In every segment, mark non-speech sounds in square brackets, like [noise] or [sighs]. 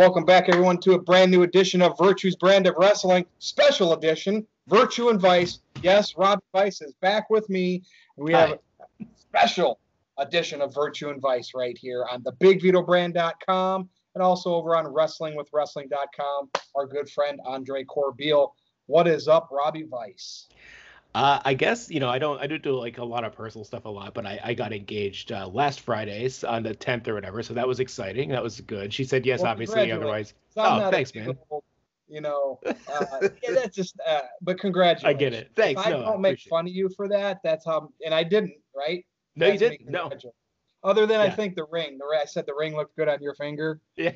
Welcome back, everyone, to a brand new edition of Virtue's Brand of Wrestling, special edition, Virtue and Vice. Yes, Rob Vice is back with me. We have a special edition of Virtue and Vice right here on the BigVitoBrand.com and also over on WrestlingWithWrestling.com. Our good friend Andre Corbeil. What is up, Robbie Vice? Uh, I guess you know I don't I do do like a lot of personal stuff a lot, but I, I got engaged uh, last Fridays on the 10th or whatever, so that was exciting. That was good. She said yes, well, obviously. Otherwise, oh, thanks, man. You know, uh, [laughs] yeah, that's just. Uh, but congratulations. I get it. Thanks. If I no, don't make fun of you for that. That's how, and I didn't, right? No, that's you didn't. No. Other than yeah. I think the ring, the I said the ring looked good on your finger. Yeah.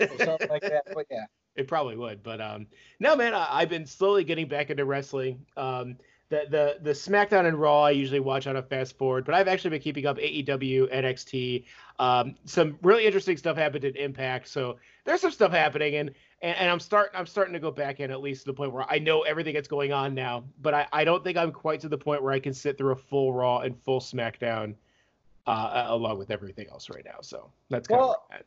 or something like that. But yeah. [laughs] It probably would, but um, no, man, I, have been slowly getting back into wrestling. Um, the the the SmackDown and Raw I usually watch on a fast forward, but I've actually been keeping up AEW, NXT. Um, some really interesting stuff happened at Impact, so there's some stuff happening, and, and and I'm starting I'm starting to go back in at least to the point where I know everything that's going on now, but I I don't think I'm quite to the point where I can sit through a full Raw and full SmackDown, uh, along with everything else right now. So that's kind well, of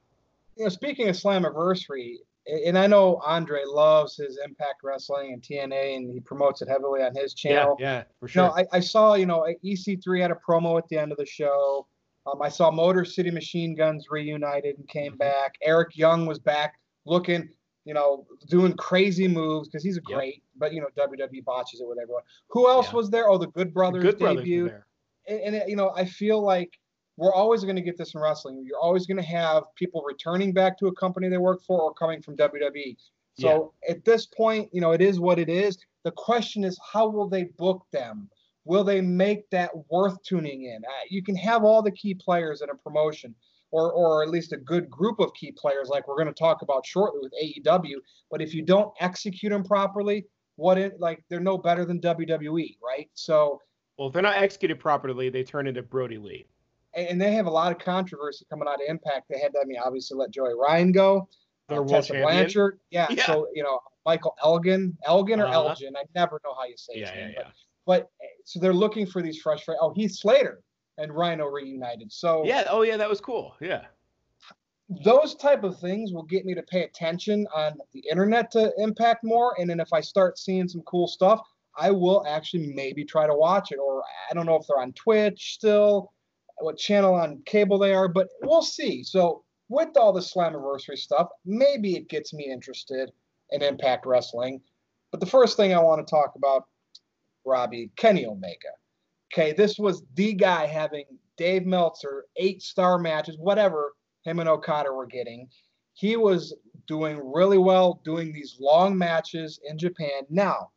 you know, speaking of Slammiversary, and I know Andre loves his Impact Wrestling and TNA, and he promotes it heavily on his channel. Yeah, yeah for sure. You know, I, I, saw, you know, EC3 had a promo at the end of the show. Um, I saw Motor City Machine Guns reunited and came mm-hmm. back. Eric Young was back looking, you know, doing crazy moves because he's a great, yep. but you know, WWE botches it with everyone. Who else yeah. was there? Oh, the Good Brothers the Good debuted. Brothers and, and it, you know, I feel like we're always going to get this in wrestling. You're always going to have people returning back to a company they work for or coming from WWE. So yeah. at this point, you know, it is what it is. The question is, how will they book them? Will they make that worth tuning in? Uh, you can have all the key players in a promotion, or or at least a good group of key players, like we're going to talk about shortly with AEW. But if you don't execute them properly, what it like they're no better than WWE, right? So, well, if they're not executed properly, they turn into Brodie Lee and they have a lot of controversy coming out of Impact. They had, I mean, obviously let Joey Ryan go. Their uh, Tessa Blanchard, yeah, yeah, So you know, Michael Elgin, Elgin or uh-huh. Elgin, I never know how you say yeah, his name. Yeah, but, but so they're looking for these fresh. Oh, Heath Slater and Rhino reunited. So yeah, oh yeah, that was cool. Yeah. Those type of things will get me to pay attention on the internet to Impact more, and then if I start seeing some cool stuff, I will actually maybe try to watch it. Or I don't know if they're on Twitch still what channel on cable they are, but we'll see. So with all the Slammiversary stuff, maybe it gets me interested in Impact Wrestling. But the first thing I want to talk about, Robbie, Kenny Omega. Okay, this was the guy having Dave Meltzer, eight star matches, whatever him and Okada were getting. He was doing really well doing these long matches in Japan. Now,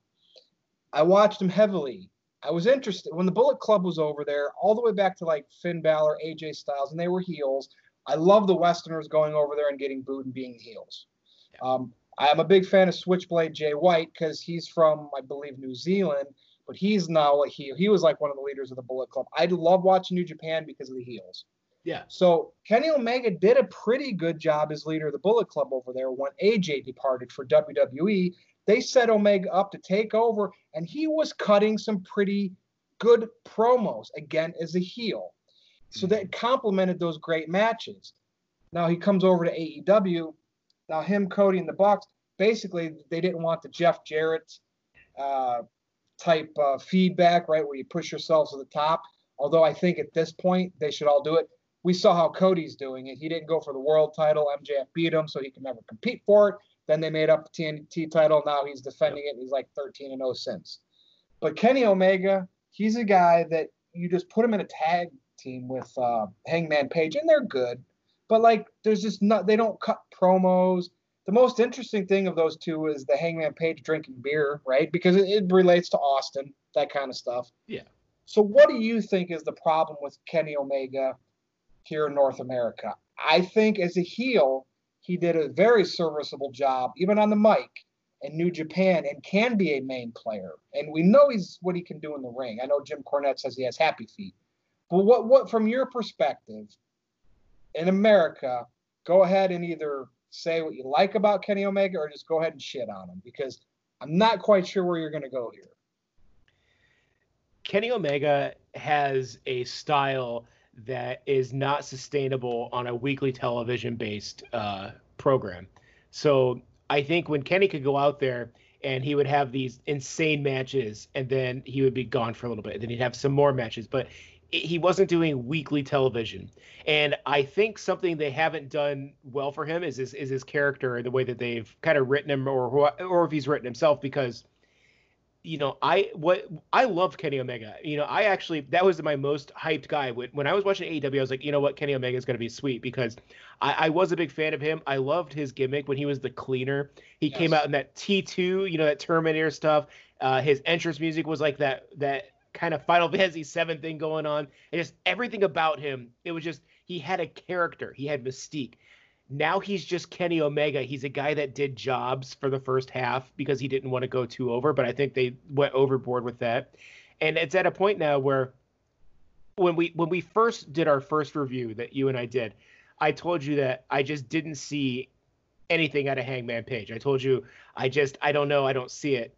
I watched him heavily I was interested when the Bullet Club was over there, all the way back to like Finn Balor, AJ Styles, and they were heels. I love the Westerners going over there and getting booed and being heels. Yeah. Um, I'm a big fan of Switchblade Jay White because he's from, I believe, New Zealand, but he's now a heel. He was like one of the leaders of the Bullet Club. I love watching New Japan because of the heels. Yeah. So Kenny Omega did a pretty good job as leader of the Bullet Club over there when AJ departed for WWE they set Omega up to take over, and he was cutting some pretty good promos again as a heel. So that mm-hmm. complemented those great matches. Now he comes over to AEW. Now him, Cody, and the Bucks basically they didn't want the Jeff Jarrett uh, type uh, feedback, right, where you push yourselves to the top. Although I think at this point they should all do it. We saw how Cody's doing it. He didn't go for the world title. MJF beat him, so he can never compete for it. Then they made up the TNT title. Now he's defending it. He's like 13 and 0 since. But Kenny Omega, he's a guy that you just put him in a tag team with uh, Hangman Page, and they're good. But like, there's just not. They don't cut promos. The most interesting thing of those two is the Hangman Page drinking beer, right? Because it, it relates to Austin, that kind of stuff. Yeah. So, what do you think is the problem with Kenny Omega here in North America? I think as a heel, he did a very serviceable job, even on the mic in New Japan, and can be a main player. And we know he's what he can do in the ring. I know Jim Cornette says he has happy feet. But what what from your perspective in America, go ahead and either say what you like about Kenny Omega or just go ahead and shit on him because I'm not quite sure where you're going to go here. Kenny Omega has a style that is not sustainable on a weekly television based uh, program So I think when Kenny could go out there and he would have these insane matches and then he would be gone for a little bit. and Then he'd have some more matches, but he wasn't doing weekly television. And I think something they haven't done well for him is his, is his character, the way that they've kind of written him, or or if he's written himself, because you know, I what I love Kenny Omega. You know, I actually that was my most hyped guy when, when I was watching AEW. I was like, you know what, Kenny Omega is going to be sweet because I, I, was a big fan of him. I loved his gimmick when he was the cleaner. He yes. came out in that T2, you know, that Terminator stuff. Uh, his entrance music was like that that kind of Final [laughs] Fantasy VII thing going on, and just everything about him. It was just he had a character. He had mystique. Now he's just Kenny Omega. He's a guy that did jobs for the first half because he didn't want to go too over, but I think they went overboard with that. And it's at a point now where when we when we first did our first review that you and I did, I told you that I just didn't see anything out of Hangman Page. I told you I just I don't know, I don't see it.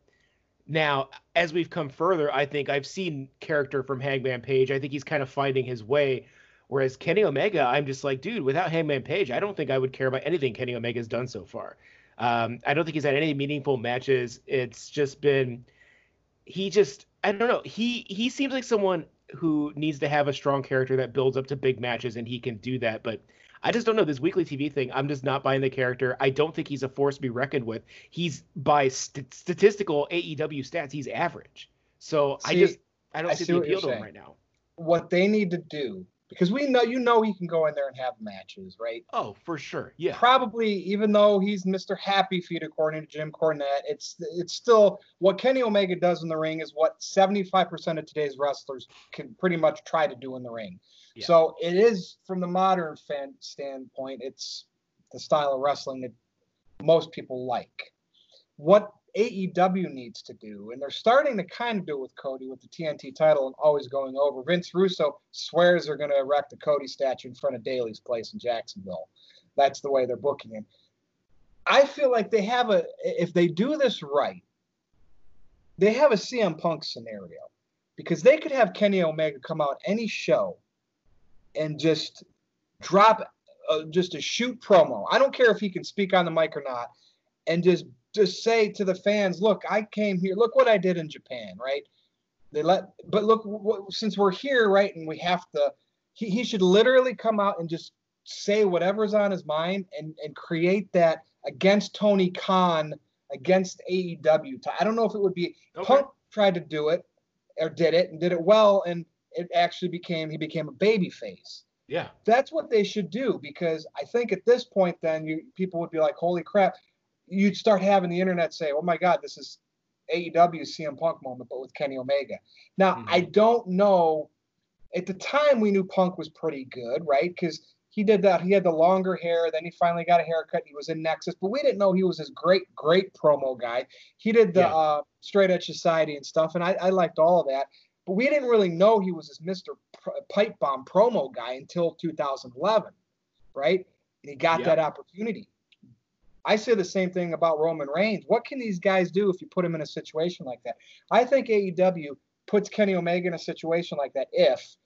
Now, as we've come further, I think I've seen character from Hangman Page. I think he's kind of finding his way Whereas Kenny Omega, I'm just like, dude, without Hangman Page, I don't think I would care about anything Kenny Omega's done so far. Um, I don't think he's had any meaningful matches. It's just been he just I don't know. He he seems like someone who needs to have a strong character that builds up to big matches, and he can do that. But I just don't know this weekly TV thing. I'm just not buying the character. I don't think he's a force to be reckoned with. He's by st- statistical AEW stats, he's average. So see, I just I don't I see, see the appeal to him right now. What they need to do because we know you know he can go in there and have matches, right? Oh, for sure. Yeah. Probably even though he's Mr. Happy Feet according to Jim Cornette, it's it's still what Kenny Omega does in the ring is what 75% of today's wrestlers can pretty much try to do in the ring. Yeah. So it is from the modern fan standpoint, it's the style of wrestling that most people like. What AEW needs to do, and they're starting to kind of do it with Cody with the TNT title and always going over. Vince Russo swears they're going to erect a Cody statue in front of Daily's place in Jacksonville. That's the way they're booking him. I feel like they have a, if they do this right, they have a CM Punk scenario because they could have Kenny Omega come out any show and just drop uh, just a shoot promo. I don't care if he can speak on the mic or not, and just just say to the fans, look, I came here. Look what I did in Japan, right? They let, but look, what, since we're here, right, and we have to, he, he should literally come out and just say whatever's on his mind and and create that against Tony Khan, against AEW. I don't know if it would be okay. Punk tried to do it or did it and did it well, and it actually became he became a baby face. Yeah, that's what they should do because I think at this point, then you people would be like, holy crap, you'd start having the internet say, "Oh my God, this is AEW CM Punk moment, but with Kenny Omega." Now, mm-hmm. I don't know. At the time, we knew Punk was pretty good, right? Because he did that. He had the longer hair. Then he finally got a haircut. He was in Nexus, but we didn't know he was this great, great promo guy. He did the yeah. uh, Straight Edge Society and stuff, and I, I liked all of that. But we didn't really know he was this Mr. P- Pipe Bomb promo guy until 2011, right? And he got that opportunity. I say the same thing about Roman Reigns. What can these guys do if you put them in a situation like that? I think AEW puts Kenny Omega in a situation like that if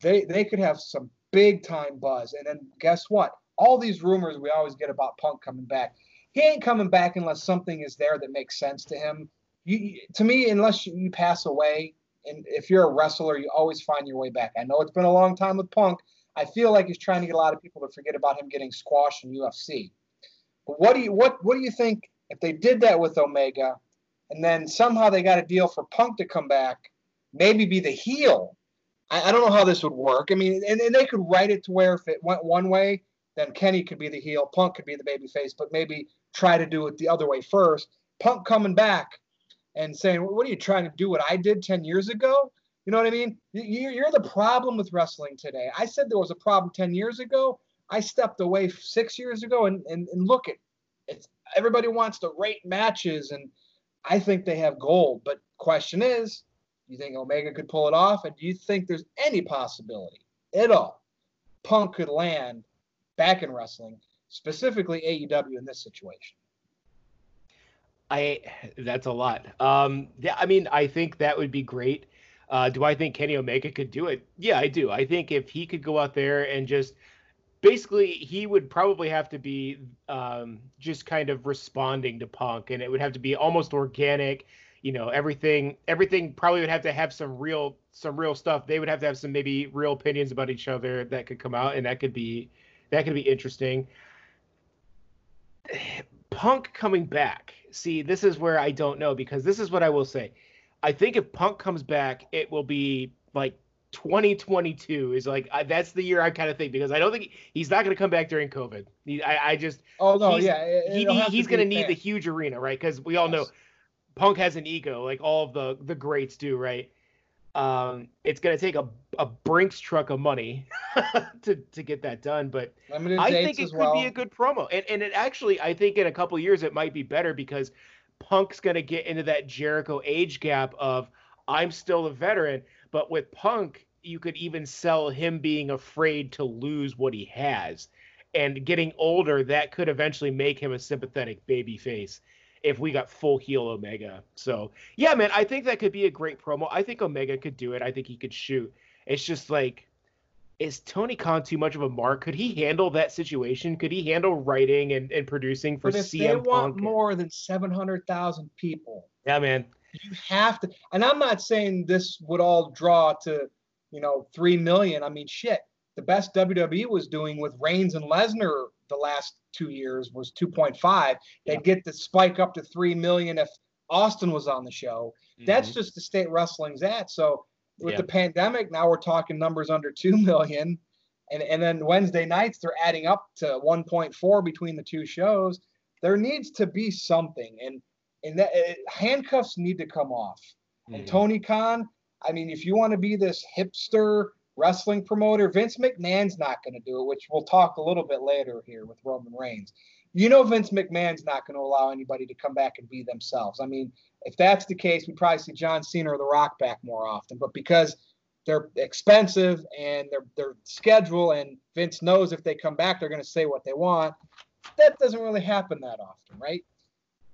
they they could have some big time buzz. And then guess what? All these rumors we always get about Punk coming back. He ain't coming back unless something is there that makes sense to him. You, to me, unless you pass away, and if you're a wrestler, you always find your way back. I know it's been a long time with Punk. I feel like he's trying to get a lot of people to forget about him getting squashed in UFC. What do you what what do you think if they did that with Omega, and then somehow they got a deal for Punk to come back, maybe be the heel? I, I don't know how this would work. I mean, and, and they could write it to where if it went one way, then Kenny could be the heel, Punk could be the babyface, but maybe try to do it the other way first. Punk coming back and saying, "What are you trying to do? What I did ten years ago?" You know what I mean? You're the problem with wrestling today. I said there was a problem 10 years ago. I stepped away six years ago, and and, and look at it's everybody wants to rate matches, and I think they have gold. But question is, do you think Omega could pull it off, and do you think there's any possibility at all Punk could land back in wrestling, specifically AEW in this situation? I that's a lot. Um, yeah, I mean, I think that would be great. Uh, do I think Kenny Omega could do it? Yeah, I do. I think if he could go out there and just basically he would probably have to be um, just kind of responding to Punk, and it would have to be almost organic. You know, everything everything probably would have to have some real some real stuff. They would have to have some maybe real opinions about each other that could come out, and that could be that could be interesting. Punk coming back. See, this is where I don't know because this is what I will say. I think if Punk comes back, it will be like 2022 is like I, that's the year I kind of think because I don't think he's not going to come back during COVID. He, I, I just oh no yeah it, he, he's going to need the huge arena right because we all yes. know Punk has an ego like all of the the greats do right. Um, it's going to take a, a Brinks truck of money [laughs] to, to get that done, but Limited I think it could well. be a good promo. And, and it actually, I think in a couple years, it might be better because Punk's going to get into that Jericho age gap of I'm still a veteran, but with Punk, you could even sell him being afraid to lose what he has. And getting older, that could eventually make him a sympathetic baby face if we got full heel Omega. So yeah, man, I think that could be a great promo. I think Omega could do it. I think he could shoot. It's just like, is Tony Khan too much of a mark? Could he handle that situation? Could he handle writing and, and producing for but if CM they Punk? want more than seven hundred thousand people, yeah, man, you have to. And I'm not saying this would all draw to, you know, three million. I mean, shit. The best WWE was doing with Reigns and Lesnar the last two years was 2.5. They'd yeah. get the spike up to 3 million if Austin was on the show. Mm-hmm. That's just the state wrestling's at. So with yeah. the pandemic, now we're talking numbers under 2 million. And, and then Wednesday nights, they're adding up to 1.4 between the two shows. There needs to be something. And, and that, uh, handcuffs need to come off. Mm-hmm. And Tony Khan, I mean, if you want to be this hipster wrestling promoter. Vince McMahon's not going to do it, which we'll talk a little bit later here with Roman Reigns. You know, Vince McMahon's not going to allow anybody to come back and be themselves. I mean, if that's the case, we probably see John Cena or The Rock back more often. But because they're expensive and their their schedule, and Vince knows if they come back, they're going to say what they want. That doesn't really happen that often, right?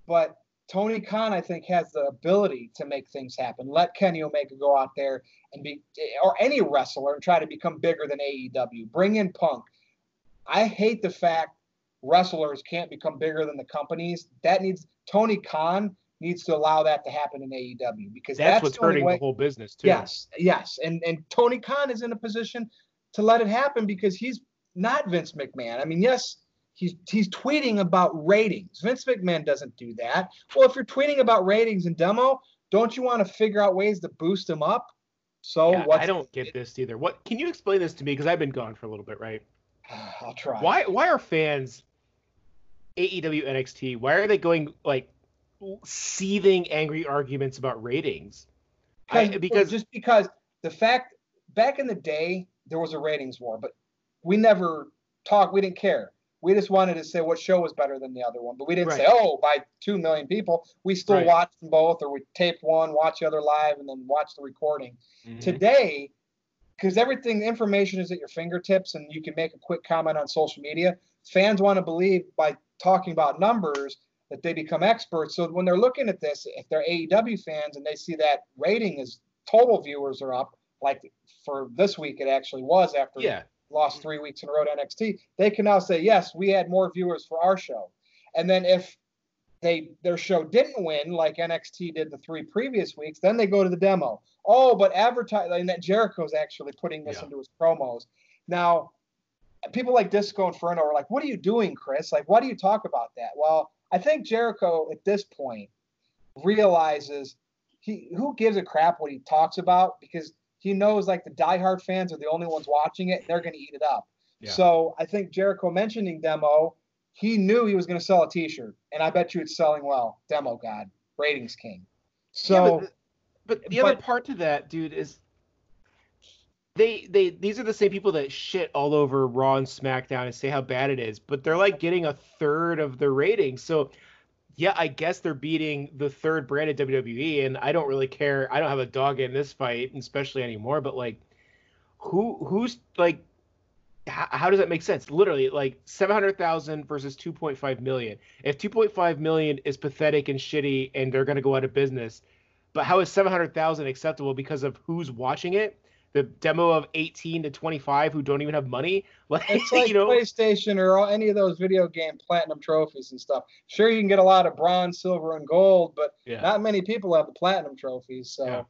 But Tony Khan, I think, has the ability to make things happen. Let Kenny Omega go out there and be, or any wrestler, and try to become bigger than AEW. Bring in Punk. I hate the fact wrestlers can't become bigger than the companies. That needs Tony Khan needs to allow that to happen in AEW because that's, that's what's the hurting way. the whole business too. Yes, yes, and and Tony Khan is in a position to let it happen because he's not Vince McMahon. I mean, yes, he's he's tweeting about ratings. Vince McMahon doesn't do that. Well, if you're tweeting about ratings and demo, don't you want to figure out ways to boost them up? So yeah, I don't get this either. What can you explain this to me? Because I've been gone for a little bit, right? [sighs] I'll try. Why why are fans AEW NXT? Why are they going like seething angry arguments about ratings? I, because just because the fact back in the day there was a ratings war, but we never talked. We didn't care. We just wanted to say what show was better than the other one, but we didn't right. say, oh, by two million people. We still right. watched them both, or we tape one, watch the other live, and then watch the recording. Mm-hmm. Today, because everything, information is at your fingertips, and you can make a quick comment on social media. Fans want to believe by talking about numbers that they become experts. So when they're looking at this, if they're AEW fans and they see that rating is total viewers are up, like for this week it actually was after yeah lost three weeks in a row to NXT, they can now say, yes, we had more viewers for our show. And then if they their show didn't win like NXT did the three previous weeks, then they go to the demo. Oh, but advertising that Jericho's actually putting this yeah. into his promos. Now, people like Disco Inferno are like, what are you doing, Chris? Like, why do you talk about that? Well, I think Jericho at this point realizes he who gives a crap what he talks about because he knows like the diehard fans are the only ones watching it. They're going to eat it up. Yeah. So I think Jericho mentioning demo, he knew he was going to sell a T-shirt, and I bet you it's selling well. Demo God, ratings king. So, yeah, but, the, but the but, other part to that, dude, is they they these are the same people that shit all over Raw and SmackDown and say how bad it is, but they're like getting a third of the ratings. So yeah, I guess they're beating the third brand at WWE, and I don't really care. I don't have a dog in this fight, especially anymore. But like, who who's like, how, how does that make sense? Literally, like seven hundred thousand versus two point five million. If two point five million is pathetic and shitty, and they're gonna go out of business, but how is seven hundred thousand acceptable because of who's watching it? The demo of 18 to 25 who don't even have money. [laughs] Like, it's like you know, PlayStation or any of those video game platinum trophies and stuff. Sure, you can get a lot of bronze, silver, and gold, but yeah. not many people have the platinum trophies. So yeah.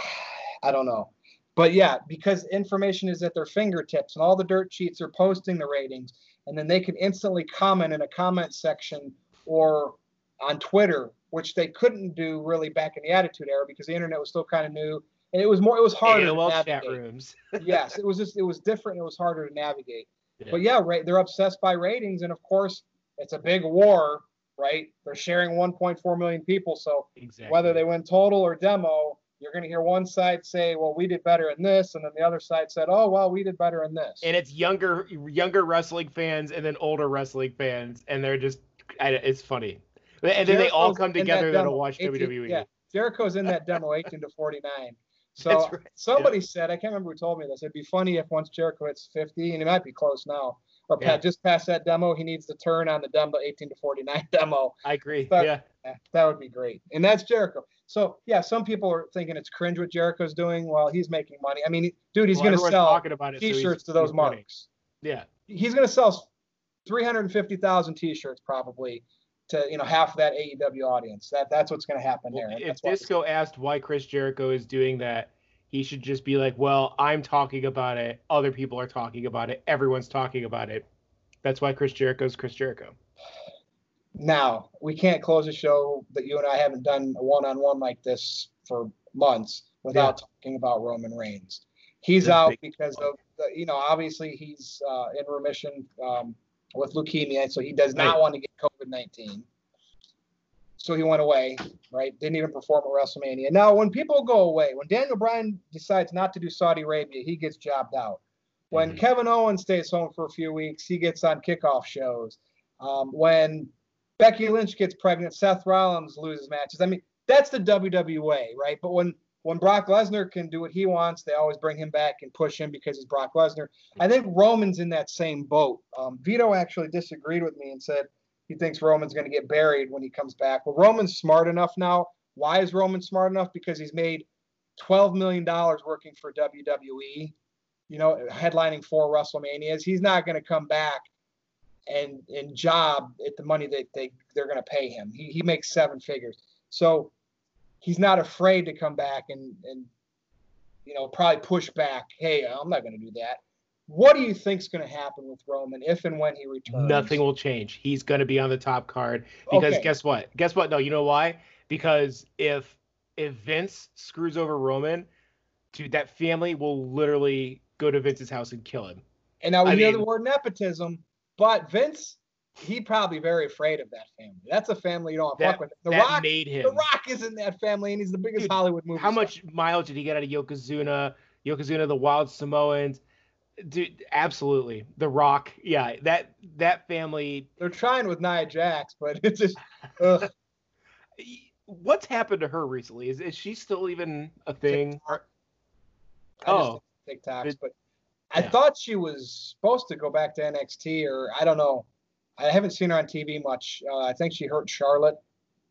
[sighs] I don't know. But yeah, because information is at their fingertips and all the dirt sheets are posting the ratings, and then they can instantly comment in a comment section or on Twitter, which they couldn't do really back in the Attitude Era because the internet was still kind of new and it was more it was harder AOL to navigate. chat rooms. [laughs] yes, it was just it was different. It was harder to navigate. Yeah. But yeah, right. They're obsessed by ratings, and of course, it's a big war, right? They're sharing 1.4 million people, so exactly. whether they win total or demo, you're going to hear one side say, "Well, we did better in this," and then the other side said, "Oh, well, we did better in this." And it's younger younger wrestling fans and then older wrestling fans, and they're just it's funny. And then Jericho's they all come together to watch 18, WWE. Yeah, Jericho's in that demo 18 to 49. So right. somebody yeah. said, I can't remember who told me this. It'd be funny if once Jericho hits 50, and he might be close now, or yeah. just past that demo, he needs to turn on the demo 18 to 49 [laughs] demo. I agree. But, yeah. That would be great. And that's Jericho. So yeah, some people are thinking it's cringe what Jericho's doing. Well, he's making money. I mean, dude, he's well, going to sell talking about it, t-shirts so to those marks. Yeah. He's going to sell 350,000 t-shirts probably to you know half that AEW audience. That that's what's going to happen well, there. If Disco asked why Chris Jericho is doing that, he should just be like, "Well, I'm talking about it. Other people are talking about it. Everyone's talking about it. That's why Chris Jericho's Chris Jericho." Now we can't close a show that you and I haven't done a one-on-one like this for months without yeah. talking about Roman Reigns. He's That's out because of the, you know obviously he's uh, in remission um, with leukemia, so he does not right. want to get COVID 19. So he went away, right? Didn't even perform at WrestleMania. Now, when people go away, when Daniel Bryan decides not to do Saudi Arabia, he gets jobbed out. When mm-hmm. Kevin Owens stays home for a few weeks, he gets on kickoff shows. Um, when Becky Lynch gets pregnant, Seth Rollins loses matches. I mean, that's the WWA, right? But when when Brock Lesnar can do what he wants, they always bring him back and push him because he's Brock Lesnar. I think Roman's in that same boat. Um, Vito actually disagreed with me and said he thinks Roman's going to get buried when he comes back. Well, Roman's smart enough now. Why is Roman smart enough? Because he's made $12 million working for WWE, you know, headlining four WrestleManias. He's not going to come back and and job at the money that they, they're going to pay him. He, he makes seven figures. So he's not afraid to come back and and you know probably push back. Hey, I'm not going to do that. What do you think's going to happen with Roman if and when he returns? Nothing will change. He's going to be on the top card because okay. guess what? Guess what? No, you know why? Because if if Vince screws over Roman, dude, that family will literally go to Vince's house and kill him. And now we I hear mean, the word nepotism, but Vince he probably very afraid of that family. That's a family you don't fuck with. The Rock made him. The Rock is in that family, and he's the biggest Dude, Hollywood movie. How star. much mileage did he get out of Yokozuna? Yokozuna, the Wild Samoans. Dude, absolutely. The Rock, yeah, that that family. They're trying with Nia Jax, but it's just. [laughs] What's happened to her recently? Is is she still even a thing? TikTok. oh, TikToks, but I thought she was supposed to go back to NXT, or I don't know. I haven't seen her on TV much. Uh, I think she hurt Charlotte,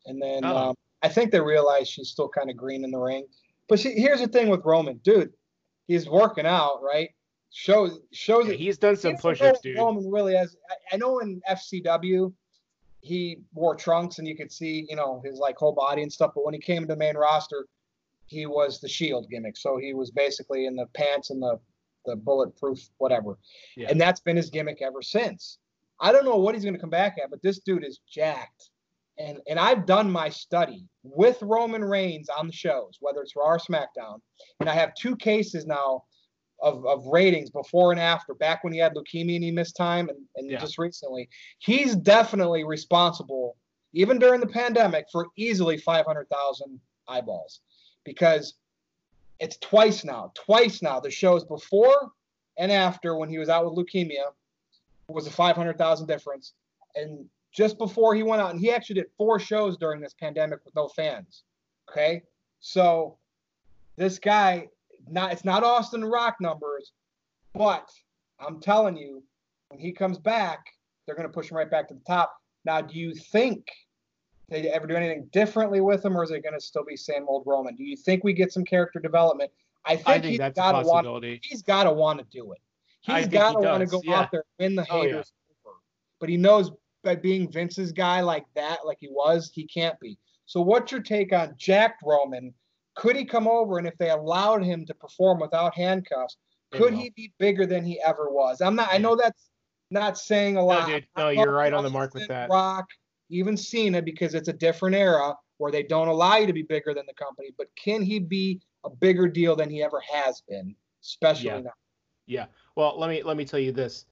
and then oh. um, I think they realized she's still kind of green in the ring. But see, here's the thing with Roman, dude. He's working out, right? Shows shows yeah, he's done some push-ups, dude. Roman really has. I, I know in FCW he wore trunks and you could see, you know, his like whole body and stuff. But when he came to the main roster, he was the Shield gimmick. So he was basically in the pants and the the bulletproof whatever, yeah. and that's been his gimmick ever since. I don't know what he's going to come back at, but this dude is jacked. And and I've done my study with Roman Reigns on the shows, whether it's Raw or SmackDown, and I have two cases now of, of ratings before and after. Back when he had leukemia and he missed time, and, and yeah. just recently, he's definitely responsible, even during the pandemic, for easily 500,000 eyeballs, because it's twice now, twice now. The shows before and after when he was out with leukemia was a 500,000 difference. And just before he went out, and he actually did four shows during this pandemic with no fans. Okay. So this guy, not it's not Austin Rock numbers, but I'm telling you, when he comes back, they're going to push him right back to the top. Now, do you think they ever do anything differently with him, or is it going to still be same old Roman? Do you think we get some character development? I think, I think he's got to want. He's got to want to do it. He's got to want to go yeah. out there and win the Oh, yeah. haters over. But he knows by being Vince's guy like that, like he was, he can't be. So, what's your take on Jack Roman? Could he come over and if they allowed him to perform without handcuffs, could he be bigger than he ever was? I'm not. I know that's not saying a lot. dude. No, you're right on the mark with that. Rock, even Cena, because it's a different era where they don't allow you to be bigger than the company. But can he be a bigger deal than he ever has been, especially Yeah. now? Yeah. Well, let me let me tell you this.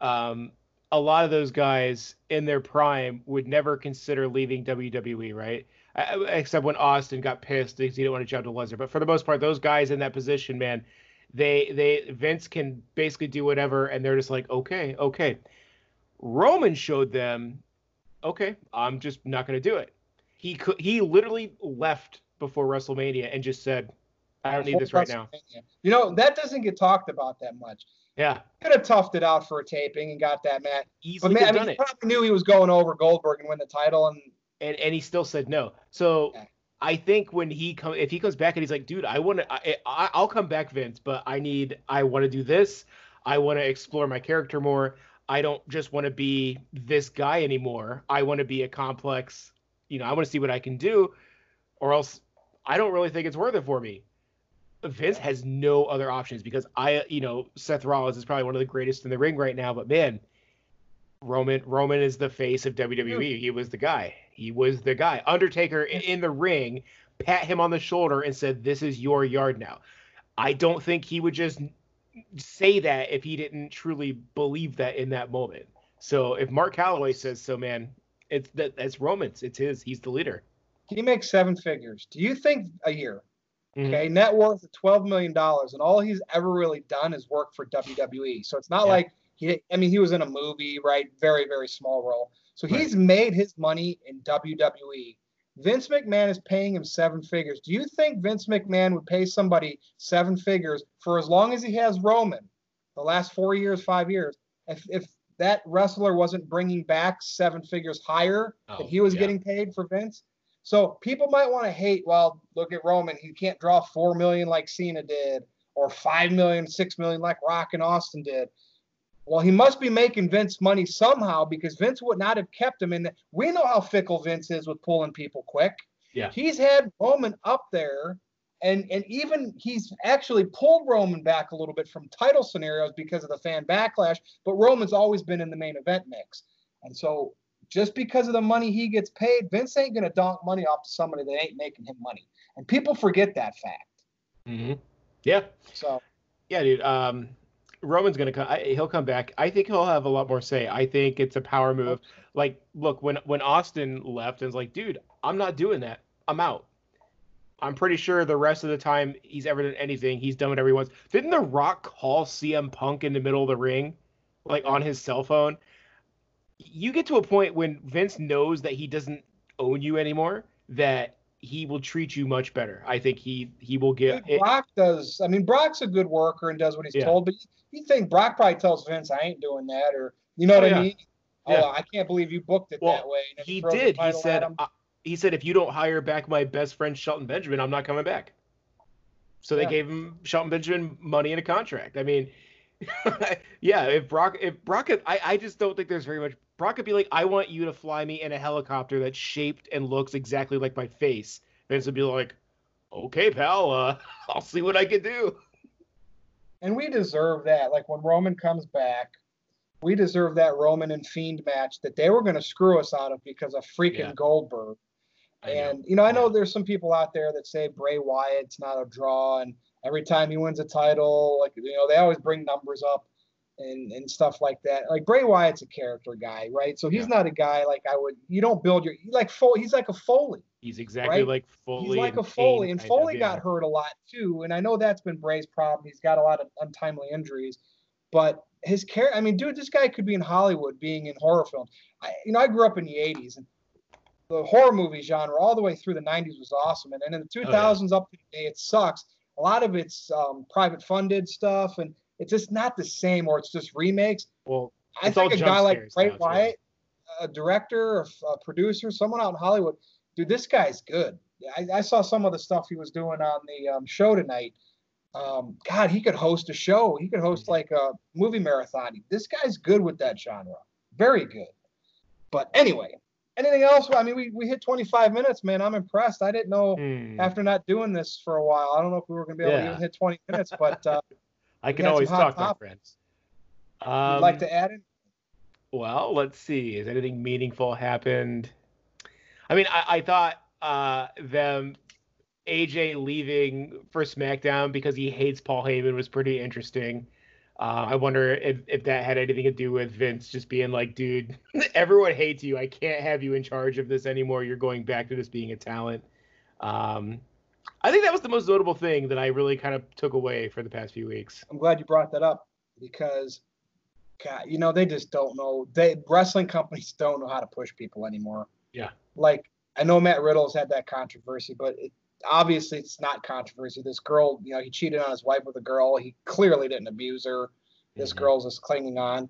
Um, a lot of those guys in their prime would never consider leaving WWE, right? Except when Austin got pissed because he didn't want to jump to Lesnar. But for the most part, those guys in that position, man, they they Vince can basically do whatever, and they're just like, okay, okay. Roman showed them, okay, I'm just not going to do it. He could he literally left before WrestleMania and just said, I don't need this right now. You know that doesn't get talked about that much. Yeah, Could have toughed it out for a taping and got that match. But easily man, I mean, he probably knew he was going over Goldberg and win the title, and and and he still said no. So Yeah. I think when he come, if he comes back and he's like, dude, I want to, I, I, I'll come back, Vince, but I need, I want to do this. I want to explore my character more. I don't just want to be this guy anymore. I want to be a complex, you know, I want to see what I can do, or else I don't really think it's worth it for me. Vince has no other options because I, you know, Seth Rollins is probably one of the greatest in the ring right now, but man, Roman Roman is the face of WWE. He was the guy. He was the guy. Undertaker in the ring pat him on the shoulder and said, "This is your yard now." I don't think he would just say that if he didn't truly believe that in that moment. So if Mark Calaway says so, man, it's that that's Roman's. It's his. He's the leader. Can he makes seven figures. Do you think a year? Mhm. Okay, net worth of twelve million dollars, and all he's ever really done is work for WWE. So it's not Yeah. like he. I mean, he was in a movie, right? Very, very small role. So Right. he's made his money in WWE. Vince McMahon is paying him seven figures. Do you think Vince McMahon would pay somebody seven figures for as long as he has Roman, the last four years, five years? If if that wrestler wasn't bringing back seven figures higher Oh, than he was yeah. getting paid for Vince, so people might want to hate, well, look at Roman. He can't draw four million like Cena did, or five million, six million like Rock and Austin did. Well, he must be making Vince money somehow because Vince would not have kept him in. The, we know how fickle Vince is with pulling people quick. Yeah. He's had Roman up there, and and even he's actually pulled Roman back a little bit from title scenarios because of the fan backlash. But Roman's always been in the main event mix, and so just because of the money he gets paid, Vince ain't gonna donk money off to somebody that ain't making him money, and people forget that fact. Mhm. Yeah. So Yeah, dude. Um, Roman's gonna come. I, he'll come back. I think he'll have a lot more say. I think it's a power move. Like, look, when when Austin left and was like, dude, I'm not doing that. I'm out. I'm pretty sure the rest of the time he's ever done anything, he's done whatever he wants. Didn't The Rock call CM Punk in the middle of the ring, like on his cell phone? You get to a point when Vince knows that he doesn't own you anymore, that he will treat you much better. I think he he will get. Dude, Brock does. I mean, Brock's a good worker and does what he's Yeah. told, but you, think Brock probably tells Vince, "I ain't doing that," or you know what Oh, I mean? Yeah. Oh, I can't believe you booked it Well, that way. He did. He said uh, he said if you don't hire back my best friend Shelton Benjamin, I'm not coming back. So they gave him Shelton Benjamin money and a contract. I mean, [laughs] yeah, if Brock if Brock I I just don't think there's very much Brock could be like I want you to fly me in a helicopter that's shaped and looks exactly like my face. Vince would be like, okay, pal, uh, [laughs] I'll see what I can do. and we deserve that. Like when Roman comes back, we deserve that Roman and Fiend match that they were going to screw us out of because of freaking Yeah. Goldberg. I know. And you know, I know there's some people out there that say Bray Wyatt's not a draw, and every time he wins a title, like you know, they always bring numbers up and and stuff like that. Like Bray Wyatt's a character guy, right? So he's Yeah. not a guy like I would. You don't build your like Foley. He's like a Foley. He's exactly right? like Foley. He's like a Foley, and Foley got yeah. hurt a lot too. And I know that's been Bray's problem. He's got a lot of untimely injuries, but his care. I mean, dude, this guy could be in Hollywood, being in horror films. I, you know, I grew up in the '80s, and the horror movie genre all the way through the '90s was awesome, and then in the Oh, yeah. 2000s up to today, it sucks. A lot of it's um, private funded stuff, and it's just not the same, or it's just remakes. Well, I think a guy like scares Bray now, too. Wyatt, a director, a producer, someone out in Hollywood, dude, this guy's good. I, I saw some of the stuff he was doing on the um, show tonight. Um, God, he could host a show. He could host like a movie marathon. This guy's good with that genre. Very good. But anyway, anything else? I mean, we, we hit 25 minutes, man. I'm impressed. I didn't know Hmm. after not doing this for a while. I don't know if we were going to be able to even hit 20 minutes, but uh, [laughs] I can always talk, my topics. friends. you'd Um, like to add it? Well, let's see. Has anything meaningful happened? I mean, I, I thought uh, them AJ leaving for SmackDown because he hates Paul Heyman was pretty interesting. Uh, I wonder if, if that had anything to do with Vince just being like, dude, [laughs] everyone hates you. I can't have you in charge of this anymore. You're going back to just being a talent. Um, I think that was the most notable thing that I really kind of took away for the past few weeks. I'm glad you brought that up because, God, you know, they just don't know. They wrestling companies [laughs] don't know how to push people anymore. Yeah. Like I know Matt Riddle's had that controversy, but it, obviously it's not controversy. This girl, you know, he cheated on his wife with a girl. He clearly didn't abuse her. This Mhm. girl's just clinging on.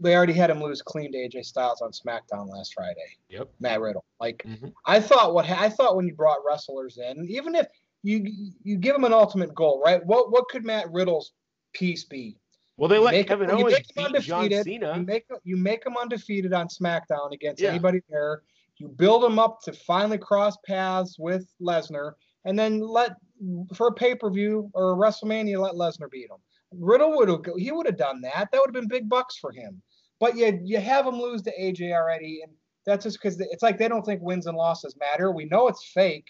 They already had him lose clean to AJ Styles on SmackDown last Friday. Yep. Matt Riddle. Like Mhm. I thought what ha- I thought when you brought wrestlers in, even if you you give him an ultimate goal, right? What what could Matt Riddle's piece be? Well, they You let make Kevin him- you Owens beat John undefeated, Cena. You make you make him undefeated on SmackDown against Yeah. anybody there. You build him up to finally cross paths with Lesnar, and then let for a pay per view or a WrestleMania let Lesnar beat him. Riddle would have he would have done that. That would have been big bucks for him. But you you have him lose to AJ already, and that's just because it's like they don't think wins and losses matter. We know it's fake,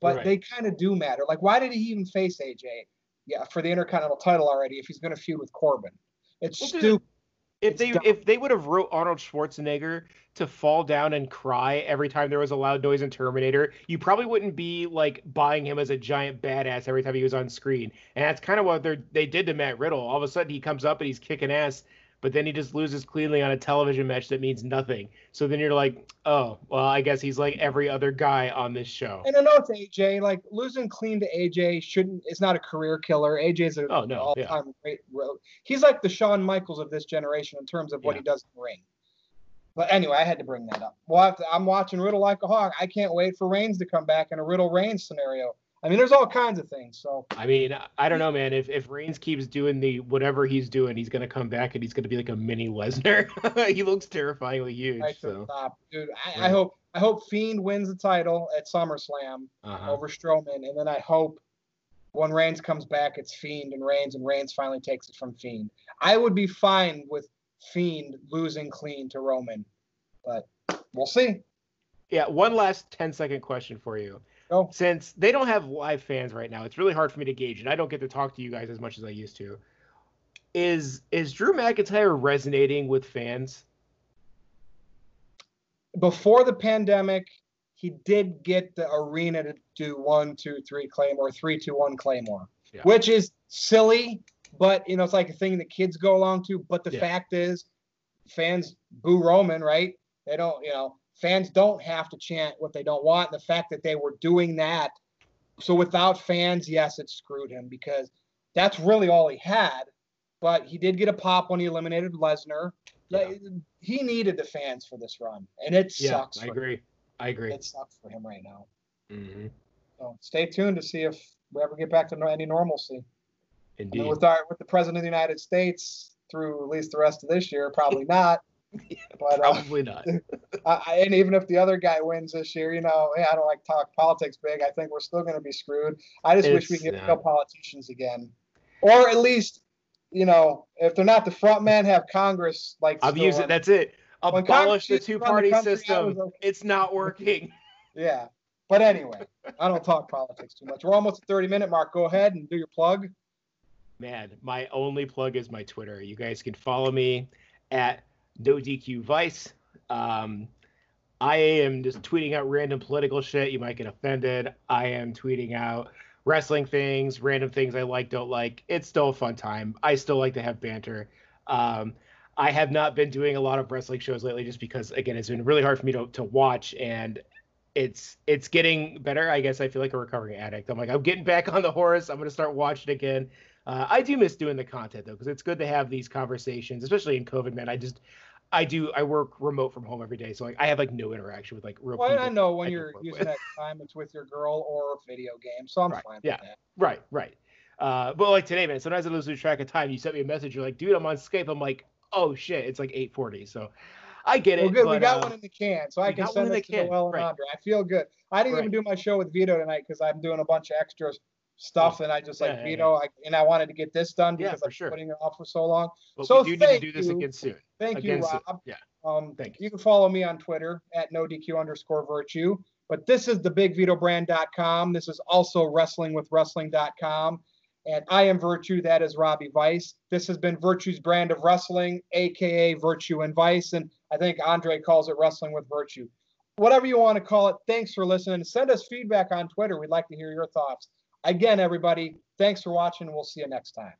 but Right. they kind of do matter. Like why did he even face AJ? Yeah, for the Intercontinental title already if he's going to feud with Corbin. It's Well, stupid. If It's they dumb. if they would have wrote Arnold Schwarzenegger to fall down and cry every time there was a loud noise in Terminator, you probably wouldn't be like buying him as a giant badass every time he was on screen. And that's kind of what they they did to Matt Riddle. All of a sudden he comes up and he's kicking ass, but then he just loses cleanly on a television match that means nothing. So then you're like, oh, well, I guess he's like every other guy on this show. And I know it's AJ. Like losing clean to AJ shouldn't. It's not a career killer. AJ's a Oh, no, all-time great. ro- He's like the Shawn Michaels of this generation in terms of what Yeah. he does in the ring. But anyway, I had to bring that up. Well, I have to- I'm watching Riddle like a hawk. I can't wait for Reigns to come back in a Riddle Reigns scenario. I mean, there's all kinds of things. So I mean, I don't know, man. If if Reigns keeps doing the whatever he's doing, he's gonna come back and he's gonna be like a mini Lesnar. [laughs] he looks terrifyingly huge. I So, stop, dude. I, I hope I hope Fiend wins the title at SummerSlam. uh-huh. over Strowman, and then I hope when Reigns comes back, it's Fiend and Reigns, and Reigns finally takes it from Fiend. I would be fine with Fiend losing clean to Roman, but we'll see. Yeah, one last 10 second question for you. Go. Since they don't have live fans right now, it's really hard for me to gauge, and I don't get to talk to you guys as much as I used to. Is is Drew McIntyre resonating with fans? Before the pandemic, he did get the arena to do one, two, three Claymore, three, two, one Claymore, Yeah. which is silly, but you know it's like a thing that kids go along to. But the Yeah. fact is, fans boo Roman, right? They don't, you know, fans don't have to chant what they don't want. The fact that they were doing that, so without fans, yes, it screwed him because that's really all he had. But he did get a pop when he eliminated Lesnar. Like, He needed the fans for this run, and it sucks. I agree. I agree. It sucks for him right now. hmm So stay tuned to see if we ever get back to any normalcy. I Indeed. mean, with our with the president of the United States through at least the rest of this year, probably [laughs] not. [laughs] But uh, Probably not. [laughs] I, and even if the other guy wins this year, you know, hey, I don't like talk politics big. I think we're still going to be screwed. I just wish we could get yeah. real politicians again, or at least, you know, if they're not the front man, have Congress like. Still using run- that's it. When Abolish the Congress used to two run the party system. okay. It's not working. [laughs] Yeah. But anyway, I don't talk politics too much. We're almost at 30 minute mark. Go ahead and do your plug. Man, my only plug is my Twitter. You guys can follow me at NoDQVice. Um, I am just tweeting out random political shit. You might get offended. I am tweeting out wrestling things, random things I like, don't like. It's still a fun time. I still like to have banter. Um, I have not been doing a lot of wrestling shows lately just because, again, it's been really hard for me to, to watch and it's it's getting better. I guess I feel like a recovering addict. I'm like, I'm getting back on the horse. I'm going to start watching again. Uh, I do miss doing the content though, because it's good to have these conversations, especially in COVID. Man, I just, I do, I work remote from home every day, so like I have like no interaction with like real Well, people. I know when I you're using with. that time, it's with your girl or a video game, so I'm Right, fine yeah. with that. Right, right. Uh, but like today, man, sometimes I lose track of time. You sent me a message. You're like, dude, I'm on Skype. I'm like, oh shit, it's like 8:40. So I get it. Well, good. But, we got uh, one in the can, so I can send it to can, Noel and right. Andre. I feel good. I didn't even do my show with Vito tonight because I'm doing a bunch of extra stuff, and I just like Yeah, yeah, Vito, I, and I wanted to get this done Yeah, because for I'm sure. putting it off for so long. But So we do need to thank do this you. again soon. Thank you. Rob. Yeah. Um, Thank you You can follow me on Twitter at no DQ underscore virtue. But this is the bigvitobrand.com. This is also wrestlingwithwrestling.com. And I am Virtue. That is Robbie Vice. This has been Virtue's brand of wrestling, aka Virtue and Vice. And I think Andre calls it Wrestling with Virtue. Whatever you want to call it, thanks for listening. Send us feedback on Twitter. We'd like to hear your thoughts. Again, everybody, thanks for watching. We'll see you next time.